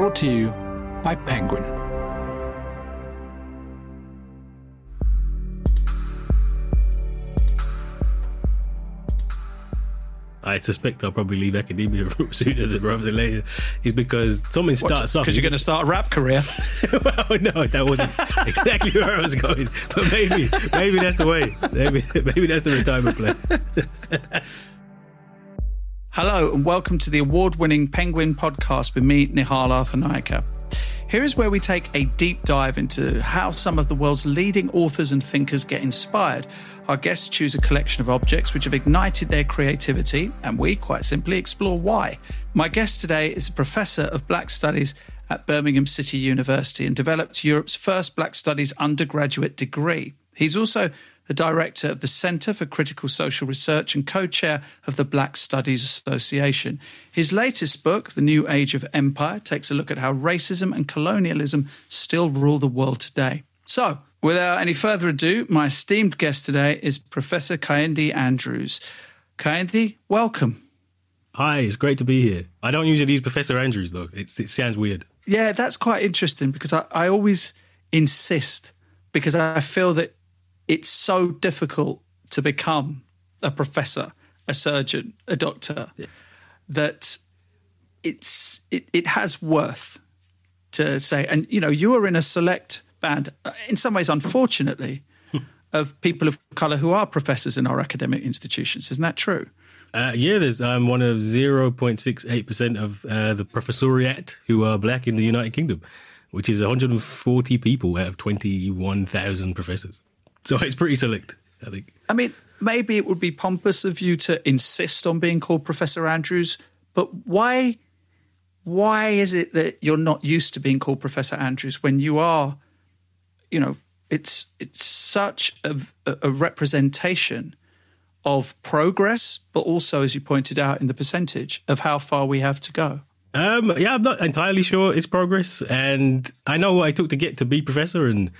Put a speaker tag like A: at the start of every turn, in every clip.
A: Brought to you by Penguin.
B: I suspect I'll probably leave academia sooner rather than later, is because something starts off.
C: Because you're going to start a rap career.
B: well, no, that wasn't exactly where I was going, but maybe, maybe that's the way. Maybe, maybe that's the retirement plan.
C: Hello, and welcome to the award winning Penguin podcast with me, Nihal Arthanayake. Here is where we take a deep dive into how some of the world's leading authors and thinkers get inspired. Our guests choose a collection of objects which have ignited their creativity, and we, quite simply, explore why. My guest today is a professor of Black Studies at Birmingham City University and developed Europe's first Black Studies undergraduate degree. He's also the director of the Centre for Critical Social Research and co chair of the Black Studies Association. His latest book, The New Age of Empire, takes a look at how racism and colonialism still rule the world today. So, without any further ado, my esteemed guest today is Professor Kehinde Andrews. Kehinde, welcome.
B: Hi, it's great to be here. I don't usually use Professor Andrews, though. It's, it sounds weird.
C: Yeah, that's quite interesting because I, I always insist because I feel that it's so difficult to become a professor, a surgeon, a doctor, yeah. that it's it, it has worth to say. And you know, you are in a select band, in some ways, unfortunately, of people of color who are professors in our academic institutions. Isn't that true?
B: Uh, yeah, there's I'm one of 0.68 percent of uh, the professoriate who are black in the United Kingdom, which is 140 people out of 21,000 professors. So it's pretty select, I think.
C: I mean, maybe it would be pompous of you to insist on being called Professor Andrews, but why why is it that you're not used to being called Professor Andrews when you are, you know, it's it's such a, a representation of progress, but also, as you pointed out in the percentage, of how far we have to go.
B: Um, yeah, I'm not entirely sure it's progress, and I know what I took to get to be professor, and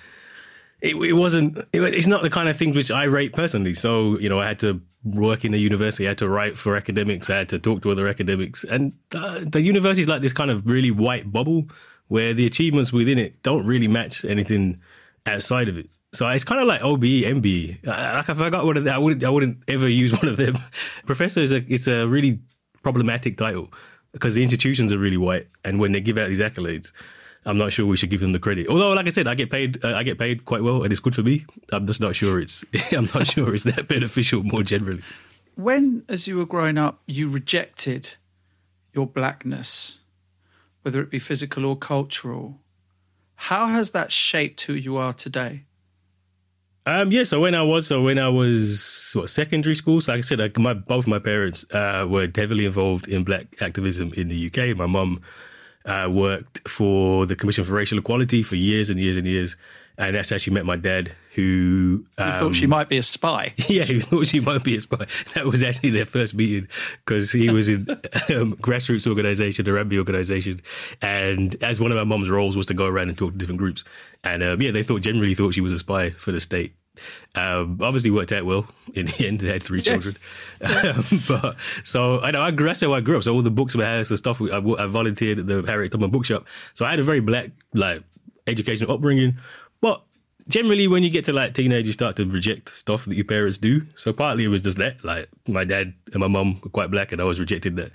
B: it, it wasn't. It, it's not the kind of things which I rate personally. So you know, I had to work in a university. I had to write for academics. I had to talk to other academics, and uh, the university is like this kind of really white bubble where the achievements within it don't really match anything outside of it. So it's kind of like OBE, MBE. Like I got one of them, I wouldn't, I wouldn't ever use one of them. Professor is a, it's a really problematic title because the institutions are really white, and when they give out these accolades, I'm not sure we should give them the credit. Although, like I said, I get paid. Uh, I get paid quite well, and it's good for me. I'm just not sure it's. I'm not sure it's that beneficial more generally.
C: When, as you were growing up, you rejected your blackness, whether it be physical or cultural, how has that shaped who you are today?
B: Um, yeah, so when I was so when I was what secondary school, so like I said, like my both my parents uh, were heavily involved in black activism in the UK. My mum uh, worked for the Commission for Racial Equality for years and years and years. And that's how she met my dad, who
C: um, thought she might be a spy.
B: Yeah, he thought she might be a spy. That was actually their first meeting because he was in um, grassroots organization, the Rambi organization, and as one of my mom's roles was to go around and talk to different groups. And um, yeah, they thought generally thought she was a spy for the state. Um, obviously worked out well in the end. They had three children, yes. um, but so I know I grew. That's how I grew up. So all the books my house and stuff. I, I volunteered at the Harriet Tubman bookshop. So I had a very black like educational upbringing. But generally, when you get to like teenage, you start to reject stuff that your parents do. So partly it was just that. Like my dad and my mum were quite black, and I was rejected that.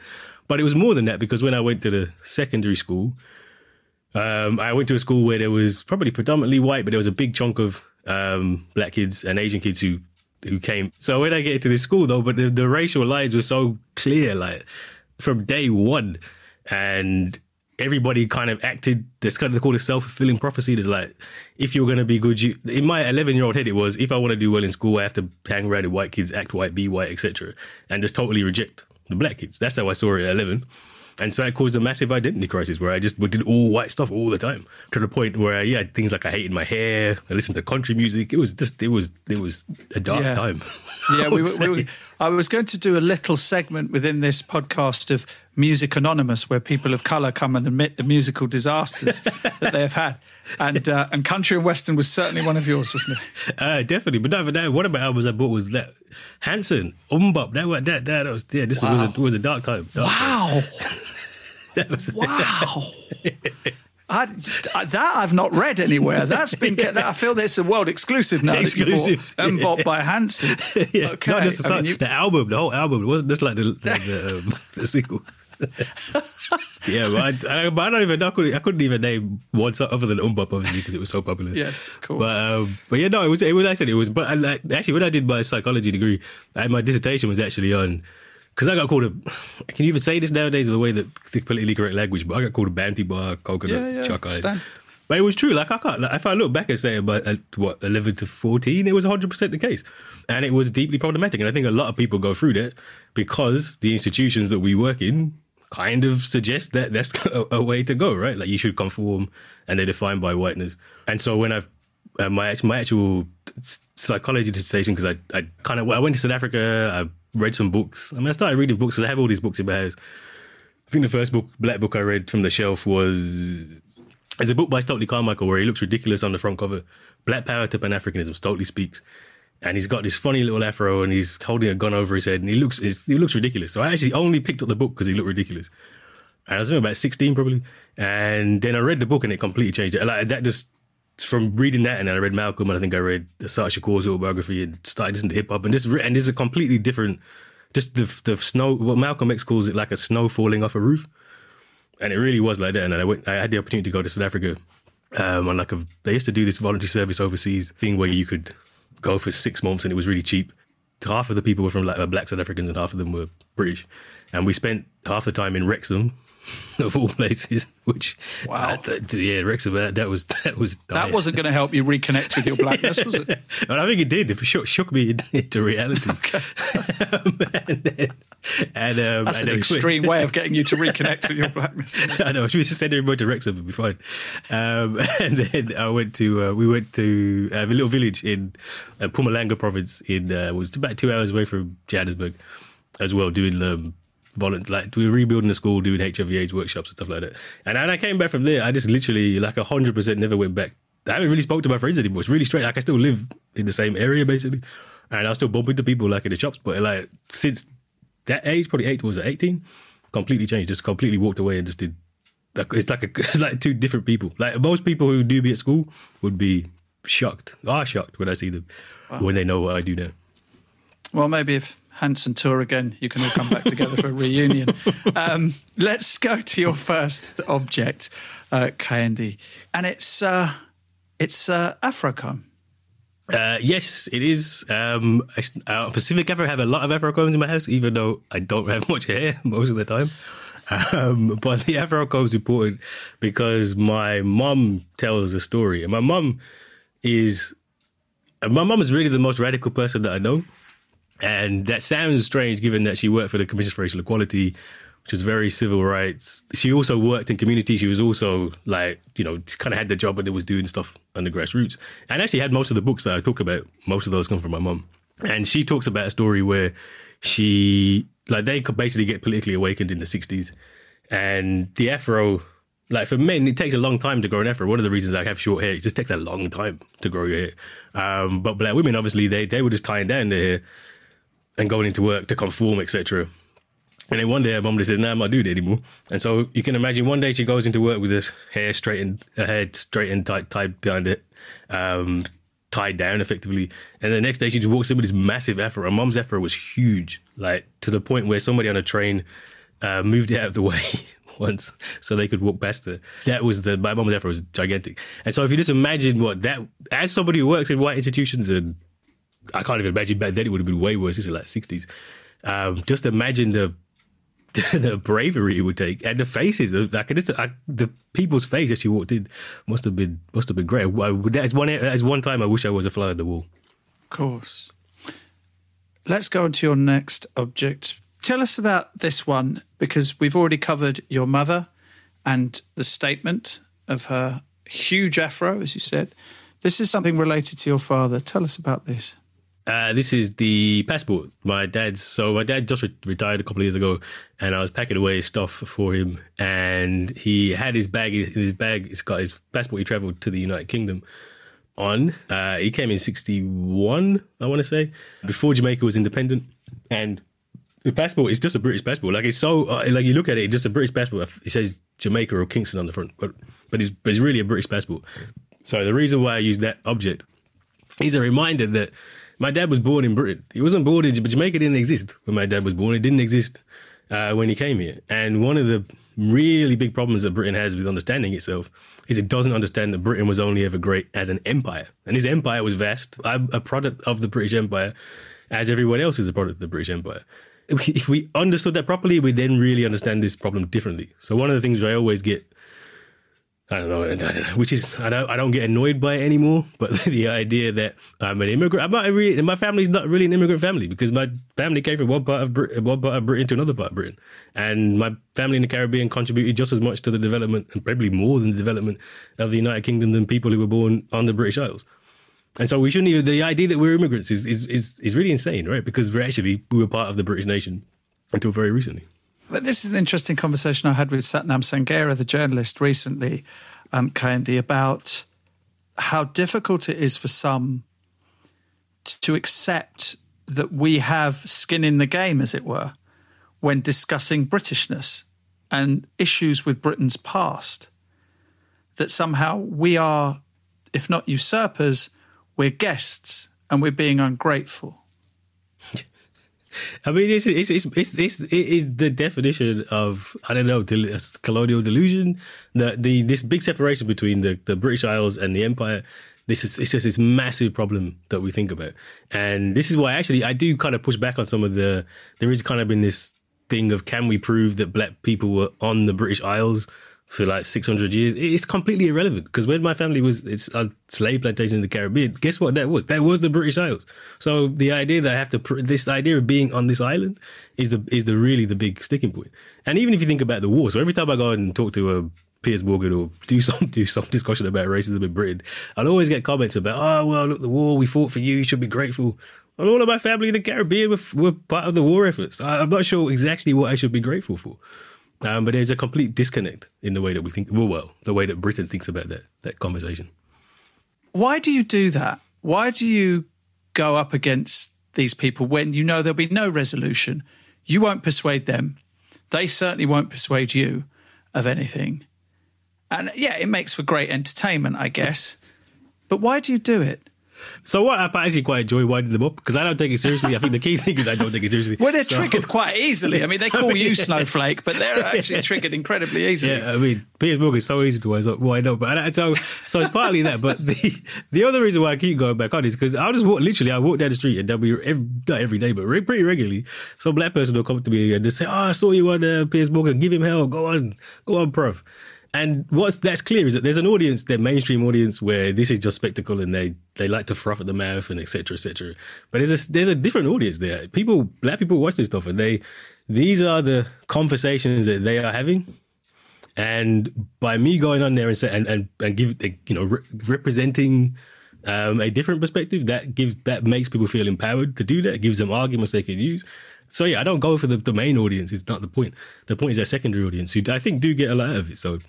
B: But it was more than that because when I went to the secondary school, um, I went to a school where there was probably predominantly white, but there was a big chunk of um, black kids and Asian kids who who came. So when I get to this school though, but the, the racial lines were so clear, like from day one, and everybody kind of acted. This kind of called a self fulfilling prophecy. There's like, if you're going to be good, you in my 11 year old head, it was if I want to do well in school, I have to hang around with white kids, act white, be white, etc., and just totally reject the black kids. That's how I saw it at 11. And so it caused a massive identity crisis where I just did all white stuff all the time to the point where, yeah, things like I hated my hair, I listened to country music. It was just, it was, it was a dark
C: yeah.
B: time.
C: Yeah, we, we, we, I was going to do a little segment within this podcast of Music Anonymous where people of colour come and admit the musical disasters that they have had. And uh, and country and western was certainly one of yours, wasn't
B: it? Uh, definitely, but no, but no, one of my albums I bought was that Hanson, MMMBop. That was that that, that was yeah. This wow. was a was a dark time. Dark
C: wow.
B: Time. Was-
C: Wow. I, that I've not read anywhere. That's been. That, I feel that's a world exclusive now.
B: Exclusive,
C: and bought by Hanson.
B: yeah,
C: Okay.
B: not just the,
C: I mean, you-
B: the album, the whole album. It wasn't just like the the, the, um, the single. yeah, but I, I, but I don't even. I couldn't, I couldn't even name one song other than MMMBop, obviously, because it was so popular.
C: Yes, of course.
B: But um, but yeah, no, it was. It was. I said it was. But I, like, actually, when I did my psychology degree, I, my dissertation was actually on. Because I got called a. Can you even say this nowadays? The way that the politically correct language, but I got called a bounty bar, coconut,
C: Yeah, yeah,
B: chuck eyes. But it was true. Like I can't. Like, if I look back and say about uh, what eleven to fourteen, it was hundred percent the case, and it was deeply problematic. And I think a lot of people go through that because the institutions that we work in kind of suggest that that's a, a way to go, right? Like you should conform, and they're defined by whiteness. And so when I've uh, my my actual psychology dissertation, because I I kind of I went to South Africa, I read some books. I mean, I started reading books because I have all these books in my house. I think the first book, black book I read from the shelf was it's a book by Stokely Carmichael where he looks ridiculous on the front cover. Black Power to Pan Africanism. Stokely speaks, and he's got this funny little afro, and he's holding a gun over his head, and he looks he looks ridiculous. So I actually only picked up the book because he looked ridiculous. And I was about sixteen probably, and then I read the book, and it completely changed it. Like that just from reading that, and then I read Malcolm, and I think I read Assata Shakur's autobiography, and started listening to hip hop, and this and this is a completely different. Just the the snow, what Malcolm X calls it, like a snow falling off a roof and it really was like that. And I went, I had the opportunity to go to South Africa. Um, on like a, they used to do this voluntary service overseas thing where you could go for six months and it was really cheap. Half of the people were from like uh, black South Africans and half of them were British, and we spent half the time in Wrexham, of all places. Which
C: Wow.
B: uh, th- yeah, Wrexham. That, that was that was
C: that wasn't going to help you reconnect with your blackness, was it?
B: And I think it did. It shook, shook me into reality. um, and then, and, um,
C: That's
B: and
C: an extreme way of getting you to reconnect with your blackness.
B: I know. She was just send everybody to Wrexham, it'd be fine. Um, and then I went to, uh, we went to uh, a little village in uh, Mpumalanga province. In uh, was about two hours away from Johannesburg, as well, doing um, volunteer, like we were rebuilding the school, doing HIV/AIDS workshops and stuff like that. And then I came back from there. I just literally, like hundred percent, never went back. I haven't really spoke to my friends anymore. It's really straight. Like I still live in the same area basically, and I still bump into people like in the shops. But like since that age, probably eight was it eighteen, completely changed. Just completely walked away and just did. Like, it's like a, it's like two different people. Like most people who do be at school would be shocked, are shocked when I see them when they know what I do now.
C: Well, maybe if Hanson tour again, you can all come back together for a reunion. Um, let's go to your first object, uh, Kehinde, and it's uh, it's uh, Afrocomb.
B: Uh, yes, it is. Um, I- uh, Pacific Afro have a lot of Afro combs in my house, even though I don't have much hair most of the time. Um, but the Afro comb is important because my mum tells a story, and my mum is my mum is really the most radical person that I know. And that sounds strange given that she worked for the Commission for Racial Equality, which was very civil rights. She also worked in community. She was also like, you know, kind of had the job and it was doing stuff on the grassroots. And actually had most of the books that I talk about, most of those come from my mum. And she talks about a story where she, like, they could basically get politically awakened in the 60s. And the Afro, like for men, it takes a long time to grow an afro. One of the reasons I have short hair, it just takes a long time to grow your hair. Um, but black women, obviously, they they were just tying down their hair and going into work to conform, etc. And then one day her mum says, "No, nah, I'm not doing it anymore." And so you can imagine one day she goes into work with this hair straightened, her head straightened, tied, tied behind it, um, tied down effectively. And the next day she just walks in with this massive afro. Her mum's afro was huge, like to the point where somebody on a train uh, moved it out of the way once so they could walk past her. That was the my mum's afro was gigantic. And so if you just imagine what that as somebody who works in white institutions and I can't even imagine back then it would have been way worse. This is like sixties. Um, just imagine the the bravery it would take and the faces. the- Like just I, the people's face as she walked in must have been must have been great. I, that's one that's one time I wish I was a fly on the wall.
C: Of course. Let's go on to your next object. Tell us about this one because we've already covered your mother and the statement of her huge afro, as you said. This is something related to your father. Tell us about this.
B: Uh, this is the passport. My dad's. So my dad just re- retired a couple of years ago, and I was packing away stuff for him, and he had his bag. In his bag, it's got his passport. He travelled to the United Kingdom on. Uh, he came in '61, I want to say, before Jamaica was independent, and the passport is just a British passport. Like it's so uh, like you look at it, it's just a British passport. It says Jamaica or Kingston on the front, but but it's but it's really a British passport. So the reason why I use that object is a reminder that my dad was born in Britain. He wasn't born in Jamaica. But Jamaica didn't exist when my dad was born. It didn't exist uh, when he came here. And one of the really big problems that Britain has with understanding itself is it doesn't understand that Britain was only ever great as an empire, and his empire was vast. I'm a product of the British Empire, as everyone else is a product of the British Empire. If we understood that properly, we then really understand this problem differently. So one of the things I always get I don't know, uh, which is I don't I don't get annoyed by it anymore. But the idea that I'm an immigrant, I'm not really, my family's not really an immigrant family because my family came from one part of Britain, one part of Britain to another part of Britain, and my family in the Caribbean contributed just as much to the development and probably more than the development of the United Kingdom than people who were born on the British Isles. And so we shouldn't even the idea that we're immigrants is is is, is really insane, right? Because we're actually we were part of the British nation until very recently.
C: But this is an interesting conversation I had with Sathnam Sanghera, the journalist, recently, um, Kehinde, about how difficult it is for some to accept that we have skin in the game, as it were, when discussing Britishness and issues with Britain's past. That somehow we are, if not usurpers, we're guests and we're being ungrateful.
B: I mean, it's it's it's it's, it's it is the definition of I don't know del- colonial delusion. The the this big separation between the, the British Isles and the Empire. This is it's just this massive problem that we think about, and this is why actually I do kind of push back on some of the. There is kind of been this thing of can we prove that black people were on the British Isles for like 600 years, it's completely irrelevant because when my family was it's a slave plantation in the Caribbean, guess what that was? That was the British Isles. So the idea that I have to this idea of being on this island is the is the really the big sticking point. And even if you think about the war, so every time I go and talk to a Piers Morgan or do some do some discussion about racism in Britain, I'll always get comments about, oh well, look, the war we fought for you, you should be grateful. Well, all of my family in the Caribbean were, were part of the war efforts. I'm not sure exactly what I should be grateful for. Um, but there's a complete disconnect in the way that we think, well, well, the way that Britain thinks about that, that conversation.
C: Why do you do that? Why do you go up against these people when you know there'll be no resolution? You won't persuade them. They certainly won't persuade you of anything. And yeah, it makes for great entertainment, I guess. But why do you do it?
B: So what I actually quite enjoy winding them up because I don't take it seriously. I think the key thing is I don't take it seriously.
C: Well, they're
B: so,
C: triggered quite easily. I mean, they call I mean, you Snowflake, but they're actually triggered incredibly easily.
B: Yeah, I mean, Piers Morgan is so easy to wind up. Wind up, but so so it's partly that. But the the other reason why I keep going back on is because I just walk literally. I walk down the street and there'll be every, not every day, but pretty regularly, some black person will come to me and they say, "Oh, I saw you on uh, Piers Morgan. Give him hell. Go on, go on, prof." And what's that's clear is that there's an audience, the mainstream audience, where this is just spectacle and they they like to froth at the mouth and etc. etc. But there's a, there's a different audience there. People, black people watch this stuff and they these are the conversations that they are having. And by me going on there and say, and, and, and give you know re- representing um, a different perspective, that gives that makes people feel empowered to do that. It gives them arguments they can use. So yeah, I don't go for the, the main audience. It's not the point. The point is that secondary audience who I think do get a lot out of it. So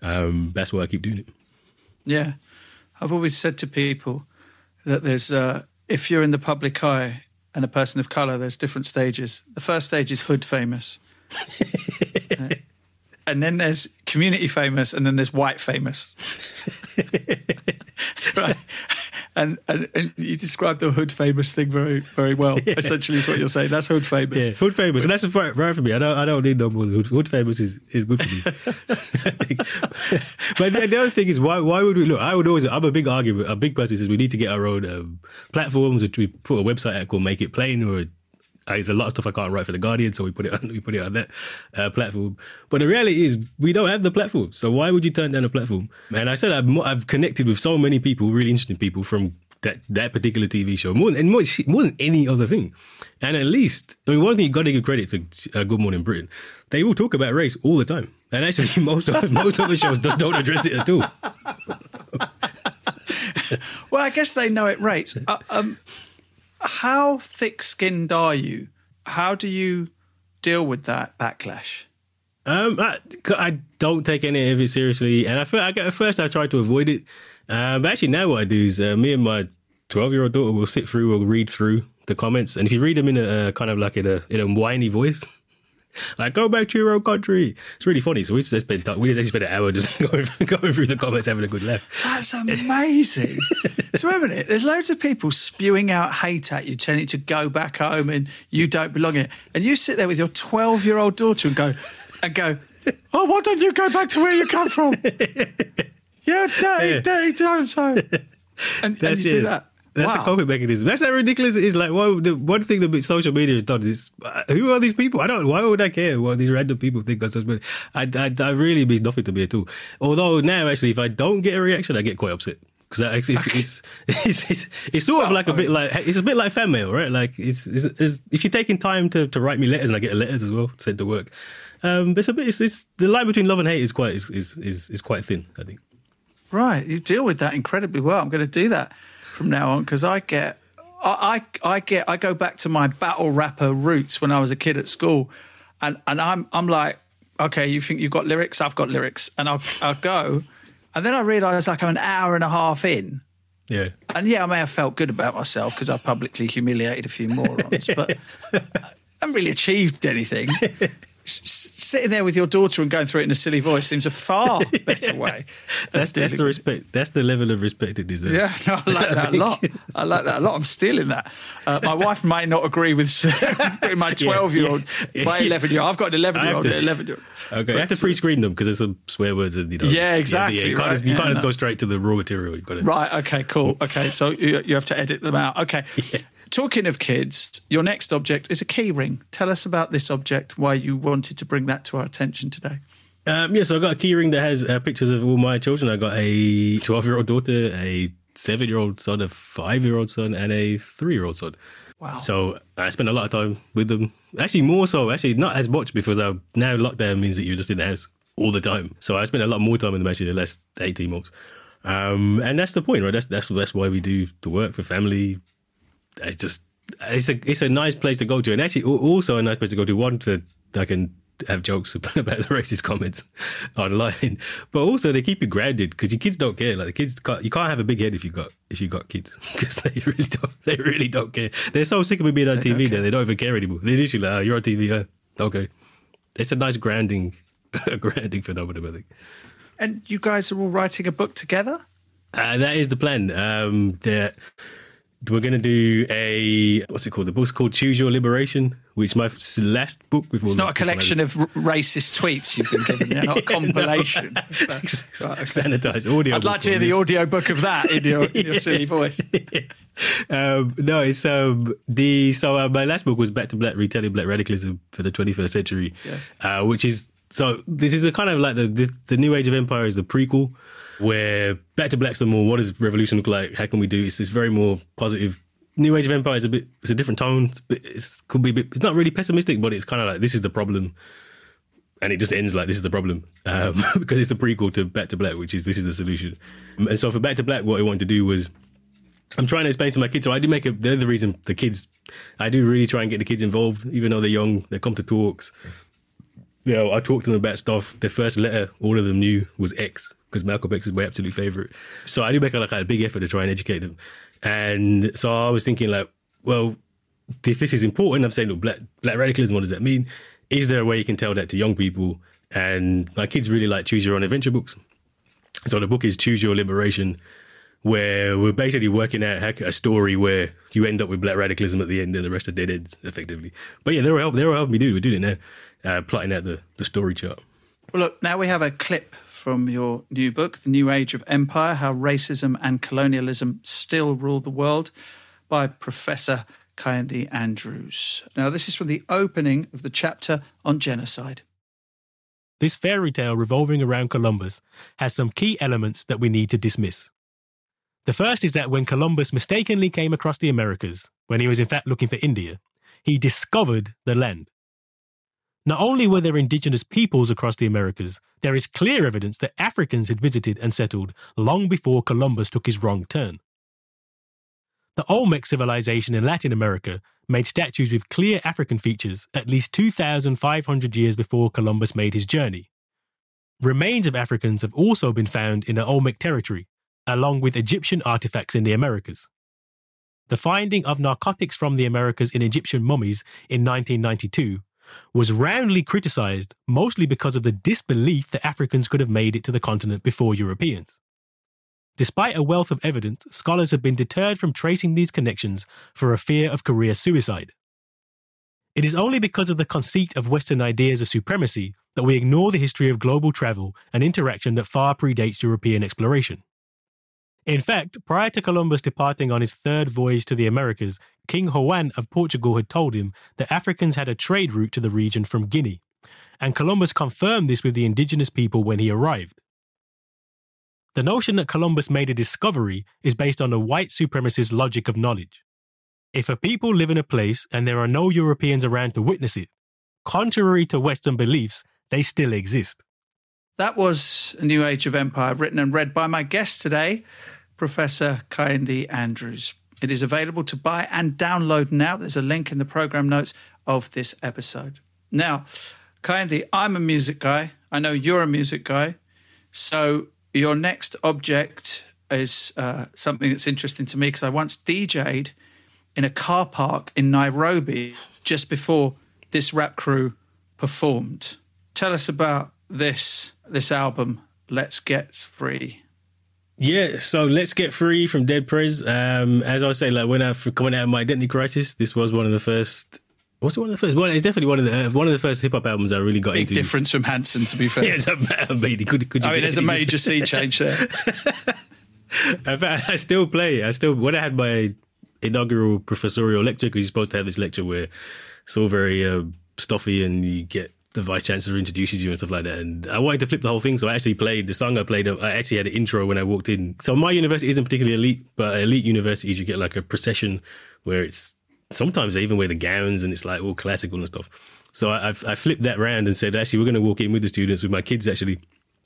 B: um, that's why I keep doing it.
C: Yeah, I've always said to people that there's uh, if you're in the public eye and a person of color, there's different stages. The first stage is hood famous. and then there's community famous, and then there's white famous. and, and, and you described the hood famous thing very very well. Yeah. Essentially, is what you're saying. That's hood famous.
B: Yeah, hood famous, and that's right, right for me. I don't I don't need no more hood. Hood famous is, is good for me. but the, the, other thing is why why would we look? I would always I'm a big argument. A big person says we need to get our own um, platforms. Which we put a website out called Make It Plain or uh, it's a lot of stuff I can't write for the Guardian, so we put it on we put it on that uh, platform. But the reality is, we don't have the platform. So why would you turn down a platform? And I said I've, I've connected with so many people, really interesting people from that that particular TV show more than more, more than any other thing. And at least, I mean, one thing you got to give credit to uh, Good Morning Britain. They will talk about race all the time, and actually, most of most of the shows don't address it at all.
C: well, I guess they know it rates. Uh, um, how thick skinned are you? How do you deal with that backlash?
B: Um, I, I, don't take any of it seriously, and I, I at first I tried to avoid it. Uh, but actually, now what I do is uh, me and my twelve year old daughter will sit through or read through the comments, and if you read them in a uh, kind of like in a in a whiny voice, like go back to your own country, it's really funny. So we just spent we just spent an hour just going, going through the comments, having a good laugh.
C: That's amazing. so, a minute. There's loads of people spewing out hate at you, telling you to go back home and you don't belong here. And you sit there with your 12 year old daughter and go, and go, oh, why don't you go back to where you come from? yeah, daddy, daddy, so so. And, and you do that.
B: That's
C: wow.
B: the coping mechanism. That's how ridiculous it is. Like, well, the one thing that social media has done is, uh, who are these people? I don't. Why would I care what these random people think on social media? I, I, I really means nothing to me at all. Although now, actually, if I don't get a reaction, I get quite upset because actually, it's, it's, it's, it's it's sort of like a bit like it's a bit like fan mail, right? Like, it's, it's, if you're taking time to, to write me letters and I get letters as well sent to work. Um, it's a bit. It's, it's the line between love and hate is quite is is is, is quite thin. I think.
C: Right, you deal with that incredibly well. I'm going to do that from now on because I get, I, I, I get, I go back to my battle rapper roots when I was a kid at school, and and I'm I'm like, okay, you think you've got lyrics? I've got lyrics, and I'll I'll go, and then I realise like I'm an hour and a half in,
B: Yeah.
C: and yeah, I may have felt good about myself because I publicly humiliated a few morons, but I haven't really achieved anything. Sitting there with your daughter and going through it in a silly voice seems a far better way.
B: That's that's the respect. That's the level of respect it deserves.
C: Yeah, no, I like that a lot. I like that a lot. I'm stealing that. Uh, my wife may not agree with putting my 12 year old, my 11 year old. I've got an 11 year old,
B: I have
C: an
B: to-
C: 11 year old.
B: Okay, you have to pre-screen them because there's some swear words and you know.
C: Yeah, exactly,
B: to- you can't,
C: right,
B: just, you
C: yeah,
B: can't just
C: no.
B: go straight to the raw material. You've got to.
C: Right. Okay. Cool. Okay. So you, you have to edit them out. Okay. Talking of kids, your next object is a key ring. Tell us about this object. Why you wanted to bring that to our attention today?
B: Um, yeah, so I got a key ring that has uh, pictures of all my children. I got a 12 year old daughter, a seven year old son, a five year old son, and a three year old son.
C: Wow.
B: So I spend a lot of time with them. Actually, more so. Actually, not as much because I now lockdown means that you're just in the house all the time. So I spend a lot more time with them actually the last 18 months. Um, and that's the point, right? That's that's that's why we do the work for family. It's just it's a it's a nice place to go to, and actually also a nice place to go to. One to I can have jokes about the racist comments online, but also they keep you grounded because your kids don't care. Like the kids, can't, you can't have a big head if you got if you got kids because they really don't they really don't care. They're so sick of me being on TV that they don't even care anymore. They're literally like, oh, "You're on TV, uh, okay." It's a nice grounding grounding phenomenon, I think.
C: And you guys are all writing a book together?
B: Uh, that is the plan. Um, we're going to do a what's it called? The book's called Choose Your Liberation, which my last book. With
C: It's not a collection of r- racist tweets you've been given. They're not a compilation. Right, okay.
B: sanitized audio.
C: I'd like to hear the audio book of that in your, in your silly voice.
B: um, no, it's um, the so uh, my last book was Back to Black: Retelling Black Radicalism for the 21st Century,
C: Yes.
B: uh, which is so this is a kind of like the, the the New Age of Empire is the prequel, where Back to Black's the more what does revolution look like? How can we do? It's this very more positive. New Age of Empire is a bit it's a different tone. It's, it's could be bit, it's not really pessimistic, but it's kind of like this is the problem. And it just ends like this is the problem um, because it's the prequel to Back to Black, which is this is the solution. And so for Back to Black, what I wanted to do was I'm trying to explain to my kids. So I do make a. They're the reason the kids. I do really try and get the kids involved, even though they're young. They come to talks. You know, I talk to them about stuff. Their first letter, all of them knew was X because Malcolm X is my absolute favorite. So I do make like a big effort to try and educate them. And so I was thinking, like, well, if this is important, I'm saying, look, black black radicalism. What does that mean? Is there a way you can tell that to young people? And my kids really like choose your own adventure books. So the book is Choose Your Liberation, where we're basically working out a story where you end up with black radicalism at the end and the rest are dead ends, effectively. But yeah, they're all help. They're helping me do. We're doing it now, uh, plotting out the, the story chart.
C: Well, look, now we have a clip from your new book, The New Age of Empire How Racism and Colonialism Still Rule the World, by Professor Kehinde Andrews. Now, this is from the opening of the chapter on genocide.
D: This fairy tale revolving around Columbus has some key elements that we need to dismiss. The first is that when Columbus mistakenly came across the Americas, when he was in fact looking for India, he discovered the land. Not only were there indigenous peoples across the Americas, there is clear evidence that Africans had visited and settled long before Columbus took his wrong turn. The Olmec civilization in Latin America made statues with clear African features at least 2,500 years before Columbus made his journey. Remains of Africans have also been found in the Olmec territory, along with Egyptian artifacts in the Americas. the finding of narcotics from the Americas in Egyptian mummies in 1992 was roundly criticized mostly because of the disbelief that Africans could have made it to the continent before Europeans. Despite a wealth of evidence, scholars have been deterred from tracing these connections for a fear of career suicide. It is only because of the conceit of Western ideas of supremacy that we ignore the history of global travel and interaction that far predates European exploration. In fact, prior to Columbus departing on his third voyage to the Americas, King Juan of Portugal had told him that Africans had a trade route to the region from Guinea, and Columbus confirmed this with the indigenous people when he arrived. The notion that Columbus made a discovery is based on the white supremacist logic of knowledge. If a people live in a place and there are no Europeans around to witness it, contrary to Western beliefs, they still exist.
C: That was A New Age of Empire, written and read by my guest today, Professor Kehinde Andrews. It is available to buy and download now. There's a link in the program notes of this episode. Now, Kehinde, I'm a music guy. I know you're a music guy. So your next object is uh, something that's interesting to me because I once DJ'd in a car park in Nairobi just before this rap crew performed. Tell us about this this album, Let's Get Free.
B: Yeah, so let's get free from Dead Prez. Um, as I was saying, like when I coming out of my identity crisis, this was one of the first. What's one of the first? Well, it's definitely one of the uh, one of the first hip hop albums I really got
C: Big
B: into.
C: difference from Hanson, to be fair.
B: yeah, it's a. Could, could you
C: I mean, there's a major sea change there.
B: Fact, I still play. I still when I had my inaugural professorial lecture because you're supposed to have this lecture where it's all very uh, stuffy and you get the vice chancellor introduces you and stuff like that. And I wanted to flip the whole thing, so I actually played the song I played. I actually had an intro when I walked in. So my university isn't particularly elite, but elite universities you get like a procession where it's sometimes they even wear the gowns and it's like all classical and stuff. So I, I flipped that round and said, actually, we're going to walk in with the students, with my kids actually,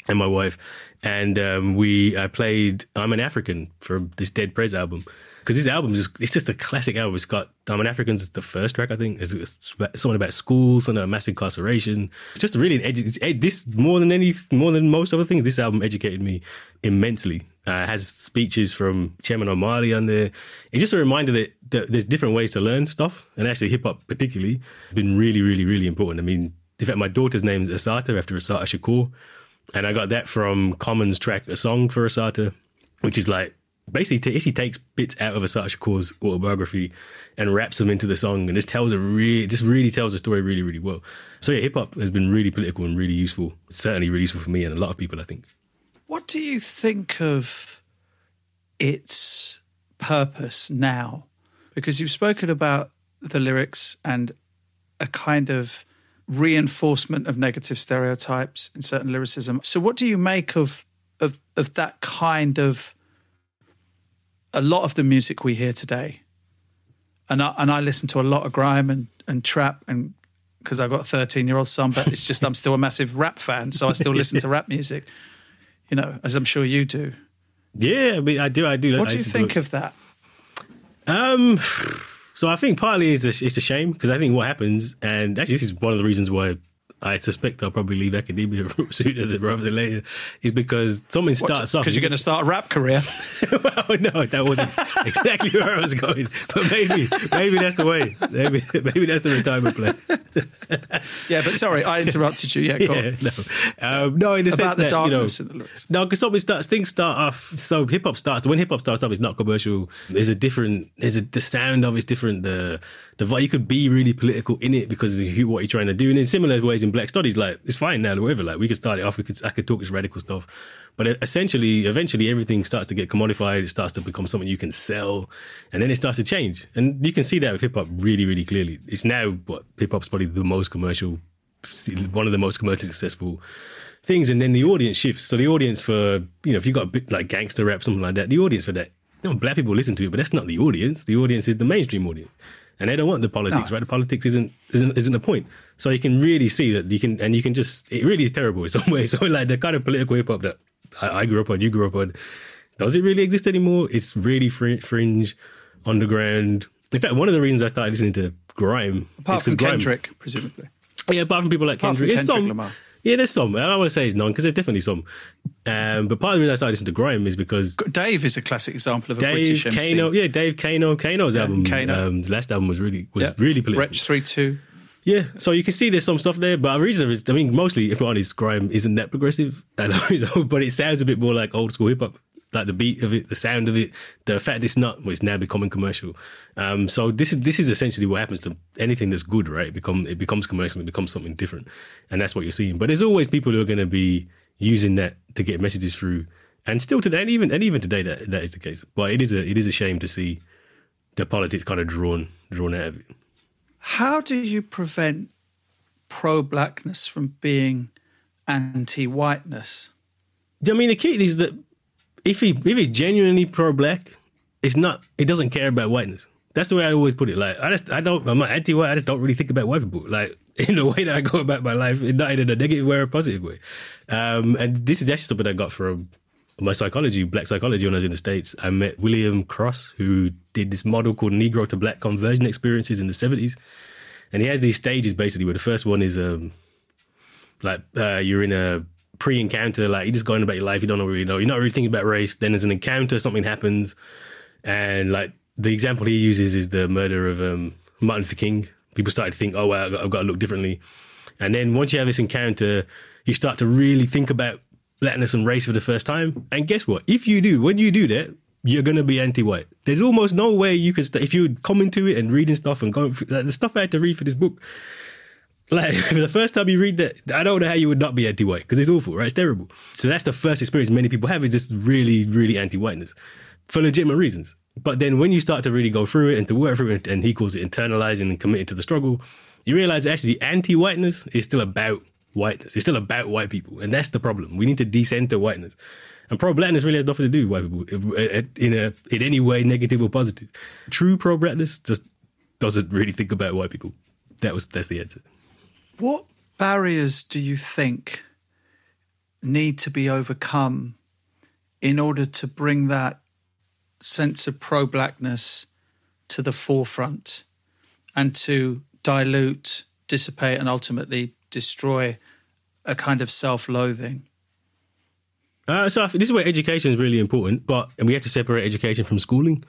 B: and my wife, and um, we I played "I'm an African" for this Dead Prez album because this album is it's just a classic album. It's got "I'm an African" is the first track I think. It's, it's something about school, something about mass incarceration. It's just really edu- ed- this more than any more than most other things. This album educated me immensely. Uh, has speeches from Chairman Omali on there. It's just a reminder that, that there's different ways to learn stuff, and actually hip hop particularly has been really, really, really important. I mean, in fact, my daughter's name is Asata after Assata Shakur. And I got that from Common's track, A Song for Assata, which is like basically she takes bits out of Assata Shakur's autobiography and wraps them into the song and just tells a really, just really tells the story really, really well. So yeah, hip hop has been really political and really useful. Certainly really useful for me and a lot of people, I think.
C: What do you think of its purpose now? Because you've spoken about the lyrics and a kind of reinforcement of negative stereotypes in certain lyricism. So, what do you make of of of that kind of a lot of the music we hear today? And I, and I listen to a lot of grime and, and trap and because I've got a 13 year old son, but it's just I'm still a massive rap fan, so I still listen to rap music. You know, as I'm sure you do.
B: Yeah, I mean, I do, I do.
C: What
B: I
C: do you think of that?
B: Um, so I think partly it's a, it's a shame because I think what happens, and actually this is one of the reasons why I suspect I'll probably leave academia sooner than rather than later, is because something starts off
C: Because you're going to start a rap career.
B: well, no, that wasn't exactly where I was going, but maybe maybe that's the way. Maybe maybe that's the retirement plan.
C: yeah, but sorry, I interrupted you. Yeah, go
B: Yeah,
C: on.
B: no, um, no, in the sense
C: the
B: that you know,
C: darkness in the lyrics.
B: no, because something starts, things start off. So hip hop starts when hip hop starts off. It's not commercial. There's a different. There's a the sound of it's different. The the you could be really political in it because of who, what you're trying to do. And in similar ways in Black Studies, like it's fine now. Whatever, like we could start it off. We could I could talk this radical stuff. But essentially, eventually, everything starts to get commodified. It starts to become something you can sell, and then it starts to change. And you can see that with hip hop really, really clearly. It's now what hip hop's probably the most commercial, one of the most commercially successful things. And then the audience shifts. So the audience for you know, if you got a bit like gangster rap, something like that, the audience for that, black people listen to it, but that's not the audience. The audience is the mainstream audience. And they don't want the politics, right? The politics isn't isn't isn't the point. So you can really see that you can, and you can just it really is terrible in some ways. So like the kind of political hip hop that I, I grew up on, you grew up on, does it really exist anymore? It's really fringe, fringe underground. In fact, one of the reasons I started listening to grime
C: Apart
B: is
C: from
B: grime,
C: Kendrick, presumably.
B: yeah, apart from people like
C: Apart
B: Kendrick,
C: Kendrick
B: some
C: Lamar.
B: Yeah, there's some. I don't want to say it's none because there's definitely some. Um, but part of the reason I started listening to grime is because
C: Dave is a classic example of a
B: Dave
C: British MC.
B: Kano, yeah, Dave Kano, Kano's album,
C: Kano.
B: Um, the last album was really was
C: Yeah.
B: really political.
C: Wretch three two.
B: Yeah, so you can see there's some stuff there, but the reason is, I mean, mostly, if we're honest, grime isn't that progressive, and you know, but it sounds a bit more like old school hip hop, like the beat of it, the sound of it, the fact it's not, well, it's now becoming commercial. Um, so this is this is essentially what happens to anything that's good, right? It become it becomes commercial, it becomes something different, and that's what you're seeing. But there's always people who are going to be using that to get messages through, and still today, and even and even today, that that is the case. But it is a it is a shame to see the politics kind of drawn drawn out of it.
C: How do you prevent pro blackness from being anti whiteness?
B: I mean, the key is that if he if he's genuinely pro black, it's not. It doesn't care about whiteness. That's the way I always put it. Like I just I don't I'm not anti white. I just don't really think about white people. Like in the way that I go about my life, not in a negative way or a positive way. Um, and this is actually something I got from my psychology, black psychology, when I was in the states. I met William Cross, who did this model called Negro to Black conversion experiences in the seventies, and he has these stages basically. Where the first one is um, like uh, you're in a pre-encounter, like you're just going about your life, you don't know really know, you're not really thinking about race. Then there's an encounter, something happens, and like the example he uses is the murder of um, Martin Luther King. People started to think, oh I've got, I've got to look differently. And then once you have this encounter, you start to really think about blackness and race for the first time. And guess what? If you do, when you do that, you're going to be anti-white. There's almost no way you can, st- if you come into it and reading stuff and going through, like, the stuff I had to read for this book, like for the first time you read that, I don't know how you would not be anti-white because it's awful, right? It's terrible. So that's the first experience many people have is just really, really anti-whiteness for legitimate reasons. But then when you start to really go through it and to work through it, and he calls it internalizing and committing to the struggle, you realize actually anti-whiteness is still about whiteness. It's still about white people, and that's the problem. We need to decenter whiteness. And pro-blackness really has nothing to do with white people uh, uh, in a in any way, negative or positive. True pro-blackness just doesn't really think about white people. That was that's the answer.
C: What barriers do you think need to be overcome in order to bring that sense of pro blackness to the forefront and to dilute, dissipate, and ultimately destroy a kind of self loathing?
B: Uh, so this is where education is really important, but and we have to separate education from schooling.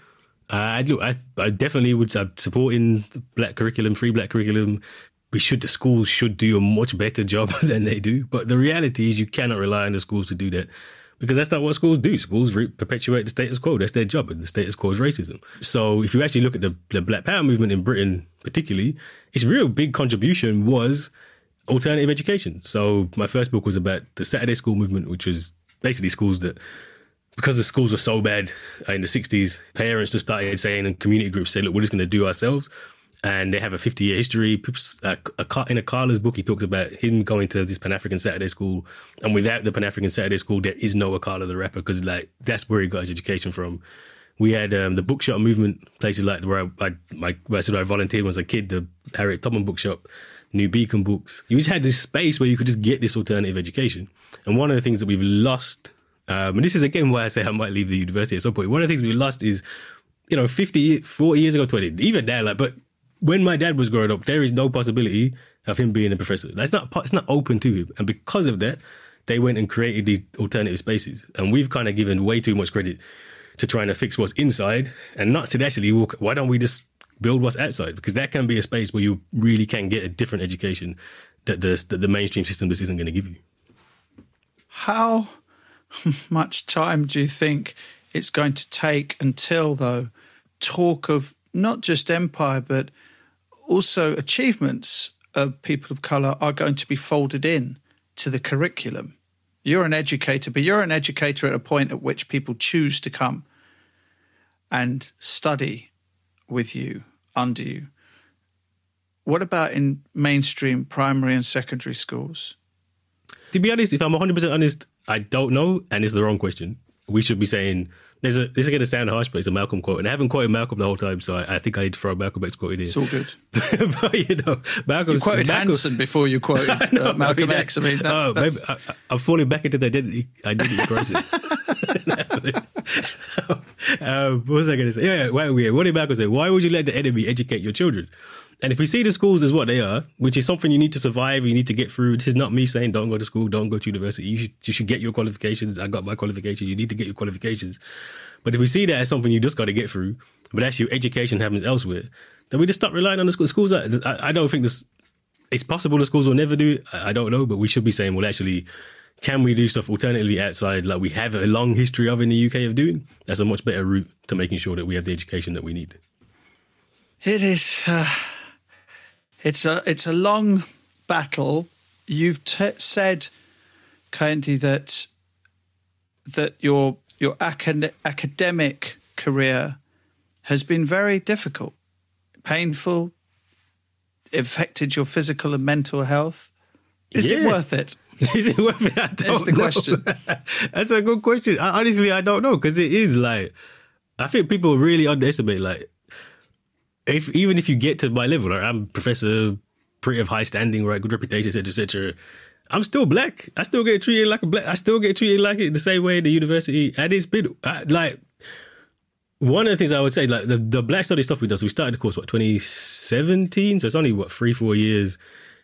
B: Uh, I look, I, I definitely would support in black curriculum, free black curriculum. We should the schools should do a much better job than they do, but the reality is you cannot rely on the schools to do that because that's not what schools do. Schools re- perpetuate the status quo. That's their job, and the status quo is racism. So if you actually look at the, the Black Power movement in Britain, particularly, its real big contribution was alternative education. So my first book was about the Saturday school movement, which was basically schools that because the schools were so bad in the 60s, parents just started saying and community groups said, look, we're just going to do ourselves. And they have a 50 year history. Uh, in Akala's book, he talks about him going to this Pan African Saturday school. And without the Pan African Saturday school, there is no Akala the rapper because like that's where he got his education from. We had um, the bookshop movement, places like where I, I, my, where I said I volunteered when I was a kid, the Harriet Tubman bookshop, New Beacon books. You just had this space where you could just get this alternative education. And one of the things that we've lost um, and this is again why I say I might leave the university at some point. One of the things we lost is, you know, 50, 40 years ago, 20, even now, like, but when my dad was growing up, there is no possibility of him being a professor. That's not, it's not open to him. And because of that, they went and created these alternative spaces. And we've kind of given way too much credit to trying to fix what's inside and not to actually walk. Why don't we just build what's outside? Because that can be a space where you really can get a different education that the, that the mainstream system just isn't going to give you.
C: How much time do you think it's going to take until, though, talk of not just empire, but also achievements of people of colour are going to be folded in to the curriculum? You're an educator, but you're an educator at a point at which people choose to come and study with you, under you. What about in mainstream primary and secondary schools?
B: To be honest, if I'm 100% honest, I don't know, and it's the wrong question. We should be saying there's a. This is going to sound harsh, but it's a Malcolm quote, and I haven't quoted Malcolm the whole time, so I, I think I need to throw Malcolm X quote in here.
C: It's all good.
B: but you know, Malcolm
C: quoted
B: Malcolm,
C: Hanson before you quoted uh, Malcolm X. I mean, that's,
B: oh,
C: that's
B: maybe I, I'm falling back into the identity identity crisis. um, what was I going to say? Yeah, yeah why, what did Malcolm say? Why would you let the enemy educate your children? And if we see the schools as what they are, which is something you need to survive, you need to get through. This is not me saying don't go to school, don't go to university. You should you should get your qualifications. I got my qualifications. You need to get your qualifications. But if we see that as something you just got to get through, but actually education happens elsewhere, then we just stop relying on the school. schools. I, I don't think this. It's possible the schools will never do it. I don't know, but we should be saying, well, actually, can we do stuff alternatively outside, like we have a long history of in the UK of doing? That's a much better route to making sure that we have the education that we need.
C: It is. Uh, it's a. It's a long battle. You've t- said, Kehinde, that that your your acad- academic career has been very difficult, painful, affected your physical and mental health. Is it worth it?
B: is it worth it? I don't
C: That's the
B: know.
C: question.
B: That's a good question. I, honestly, I don't know because it is like I think people really underestimate like if even if you get to my level, I'm professor, pretty of high standing, right, good reputation, etc., etc. I'm still black. I still get treated like a black. I still get treated like it the same way the university, and it's been I, like one of the things I would say, like the, the black study stuff we do. So we started the course what 2017, so it's only what three four years.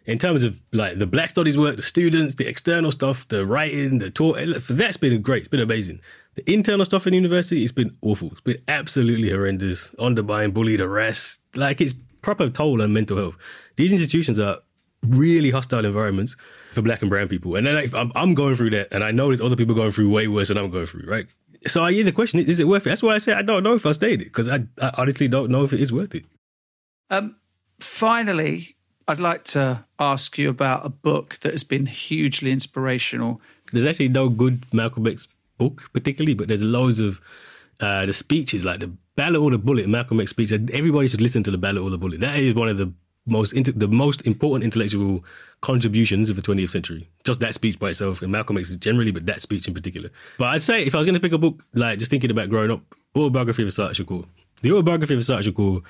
B: In terms of like the black studies work, the students, the external stuff, the writing, the talk, that's been great. It's been amazing. The internal stuff in university, it's been awful. It's been absolutely horrendous. Undermined, bullied, harassed. Like it's proper toll on mental health. These institutions are really hostile environments for black and brown people. And then like, I'm, I'm going through that, and I know there's other people going through way worse than I'm going through, right? So I hear the question: Is it worth it? That's why I say I don't know if I stayed it because I, I honestly don't know if it is worth it.
C: Um, finally, I'd like to ask you about a book that has been hugely inspirational.
B: There's actually no good Malcolm X book particularly, but there's loads of uh, the speeches, like the Ballot or the Bullet, Malcolm X speech. Everybody should listen to the Ballot or the Bullet. That is one of the most inter- the most important intellectual contributions of the 20th century. Just that speech by itself, and Malcolm X generally, but that speech in particular. But I'd say if I was going to pick a book, like just thinking about growing up, autobiography of Assata Shakur. The autobiography of Assata Shakur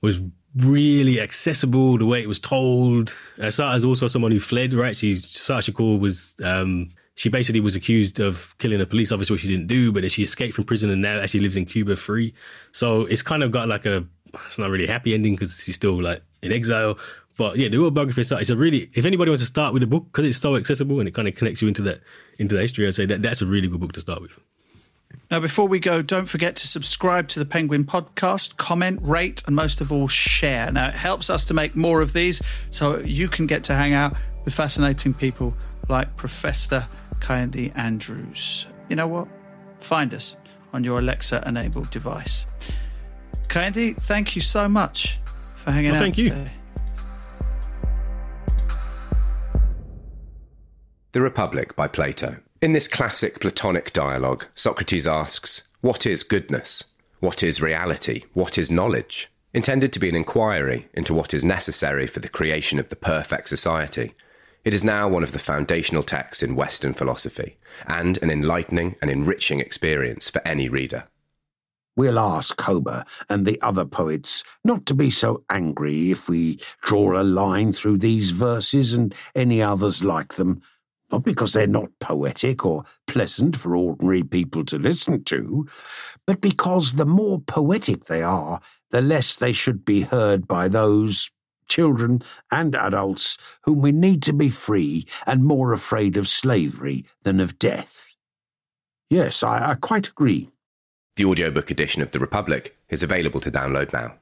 B: was really accessible the way it was told. Assata is also someone who fled, right? She Shakur was um, she basically was accused of killing a police officer, which she didn't do, but then she escaped from prison and now actually lives in Cuba free. So it's kind of got like a it's not really a happy ending because she's still like in exile. But yeah, the autobiography is it's a really if anybody wants to start with a book because it's so accessible and it kind of connects you into that into the history, I'd say that that's a really good book to start with.
C: Now, before we go, don't forget to subscribe to the Penguin podcast, comment, rate, and most of all, share. Now, it helps us to make more of these so you can get to hang out with fascinating people like Professor Kehinde Andrews. You know what? Find us on your Alexa enabled device. Kehinde, thank you so much for hanging
B: Well,
C: out
B: thank you.
E: The Republic by Plato. In this classic Platonic dialogue, Socrates asks, What is goodness? What is reality? What is knowledge? Intended to be an inquiry into what is necessary for the creation of the perfect society, it is now one of the foundational texts in Western philosophy, and an enlightening and enriching experience for any reader.
F: We'll ask Homer and the other poets not to be so angry if we draw a line through these verses and any others like them, not because they're not poetic or pleasant for ordinary people to listen to, but because the more poetic they are, the less they should be heard by those children and adults whom we need to be free and more afraid of slavery than of death. Yes, I, I quite agree.
E: The audiobook edition of The Republic is available to download now.